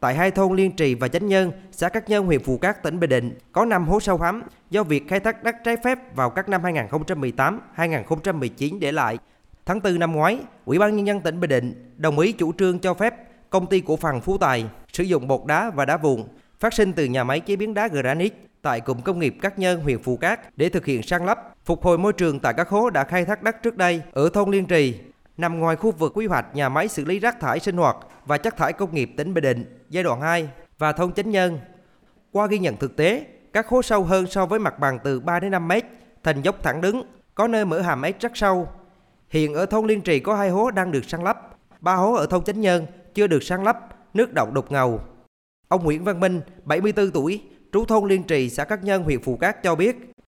tại hai thôn Liên Trì và Chánh Nhân, xã Cát Nhân, huyện Phù Cát, tỉnh Bình Định có 5 hố sâu hắm do việc khai thác đất trái phép vào các năm 2018, 2019 để lại. Tháng 4 năm ngoái, Ủy ban nhân dân tỉnh Bình Định đồng ý chủ trương cho phép công ty cổ phần Phú Tài sử dụng bột đá và đá vụn phát sinh từ nhà máy chế biến đá granite tại cụm công nghiệp Cát Nhân, huyện Phù Cát để thực hiện san lấp, phục hồi môi trường tại các hố đã khai thác đất trước đây ở thôn Liên Trì, nằm ngoài khu vực quy hoạch nhà máy xử lý rác thải sinh hoạt và chất thải công nghiệp tỉnh Bình Định giai đoạn 2 và thôn Chánh Nhân. Qua ghi nhận thực tế, các hố sâu hơn so với mặt bằng từ 3 đến 5 mét, thành dốc thẳng đứng, có nơi mở hàm ếch rất sâu. Hiện ở thôn Liên Trì có hai hố đang được san lấp, ba hố ở thôn Chánh Nhân chưa được san lấp, nước động đục ngầu. Ông Nguyễn Văn Minh, 74 tuổi, trú thôn Liên Trì, xã Cát Nhân, huyện Phù Cát cho biết,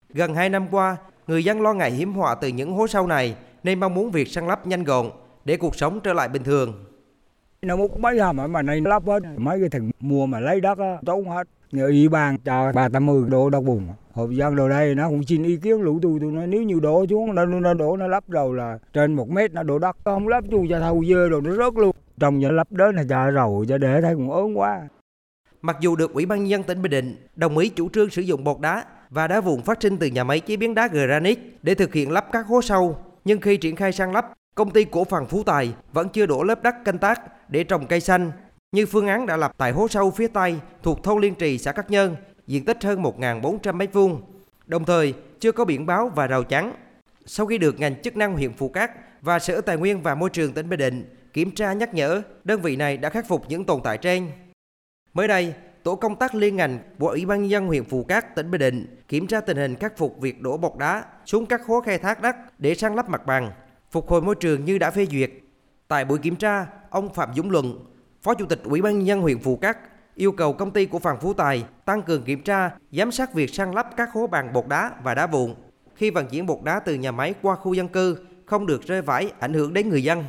gần 2 năm qua, người dân lo ngại hiểm họa từ những hố sâu này nên mong muốn việc san lấp nhanh gọn để cuộc sống trở lại bình thường. Nó múc mấy hầm mà này lắp hết, mấy cái thằng mua mà lấy đất á, tốn hết. Nhờ ủy ban cho ba tám mươi đổ đất vùng. Hộp dân đồ đây nó cũng xin ý kiến lũ tôi. Tôi nói nếu như đổ xuống nó, nó đổ nó lắp rồi là trên một mét nó đổ đất. Không lắp chu cho thâu dơ rồi nó rớt luôn. Trong giờ lắp đến là cho rồi cho để thấy cũng ớn quá. Mặc dù được Ủy ban nhân dân tỉnh Bình Định đồng ý chủ trương sử dụng bột đá và đá vụn phát sinh từ nhà máy chế biến đá granite để thực hiện lắp các hố sâu, nhưng khi triển khai sang lắp, công ty cổ phần Phú Tài vẫn chưa đổ lớp đất canh tác để trồng cây xanh như phương án đã lập tại hố sâu phía Tây thuộc thôn Liên Trì, xã Cát Nhân, diện tích hơn 1.400 m2. Đồng thời, chưa có biển báo và rào chắn. Sau khi được ngành chức năng huyện Phù Cát và Sở Tài nguyên và Môi trường tỉnh Bình Định kiểm tra nhắc nhở, đơn vị này đã khắc phục những tồn tại trên. Mới đây, tổ công tác liên ngành của Ủy ban nhân dân huyện Phù Cát, tỉnh Bình Định kiểm tra tình hình khắc phục việc đổ bột đá xuống các hố khai thác đất để san lấp mặt bằng, phục hồi môi trường như đã phê duyệt. Tại buổi kiểm tra, ông Phạm Dũng Luận, Phó Chủ tịch Ủy ban nhân dân huyện Phù Cát yêu cầu công ty của Phạm Phú Tài tăng cường kiểm tra, giám sát việc san lấp các hố bàn bột đá và đá vụn khi vận chuyển bột đá từ nhà máy qua khu dân cư không được rơi vãi ảnh hưởng đến người dân.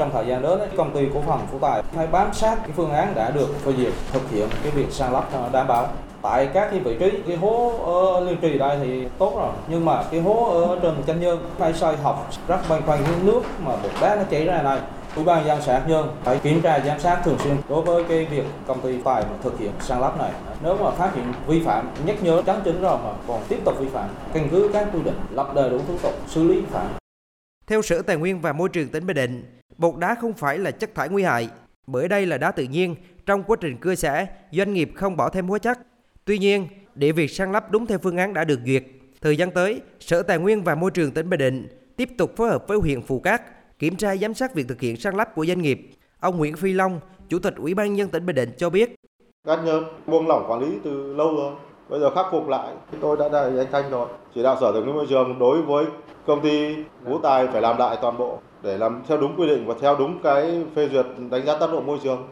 Trong thời gian đó, công ty cổ phần Phú Tài phải bám sát cái phương án đã được phê duyệt thực hiện cái việc sàn lấp ờ, đảm bảo. Tại các cái vị trí cái hố ờ, ở liên trì đây thì tốt rồi nhưng mà cái hố ở trên chân nhơn phải xoay học rất băn khoăn cái nước mà bột đá nó chảy ra này. Ủy ban dân xã nhân phải kiểm tra giám sát thường xuyên đối với cái việc công ty tài mà thực hiện san lấp này. Nếu mà phát hiện vi phạm nhắc nhớ chấn chỉnh rồi mà còn tiếp tục vi phạm căn cứ các quy định lập đầy đủ thủ tục xử lý vi phạm. Theo Sở Tài nguyên và Môi trường tỉnh Bình Định, bột đá không phải là chất thải nguy hại, bởi đây là đá tự nhiên, trong quá trình cưa xẻ, doanh nghiệp không bỏ thêm hóa chất. Tuy nhiên, để việc san lấp đúng theo phương án đã được duyệt, thời gian tới, Sở Tài nguyên và Môi trường tỉnh Bình Định tiếp tục phối hợp với huyện Phù Cát kiểm tra giám sát việc thực hiện san lấp của doanh nghiệp. Ông Nguyễn Phi Long, Chủ tịch Ủy ban nhân tỉnh Bình Định cho biết, Các Nhân buông lỏng quản lý từ lâu rồi. Bây giờ khắc phục lại, tôi đã đại anh Thanh rồi. Chỉ đạo Sở Tài nguyên Môi trường đối với công ty Phú Tài phải làm lại toàn bộ để làm theo đúng quy định và theo đúng cái phê duyệt đánh giá tác động môi trường.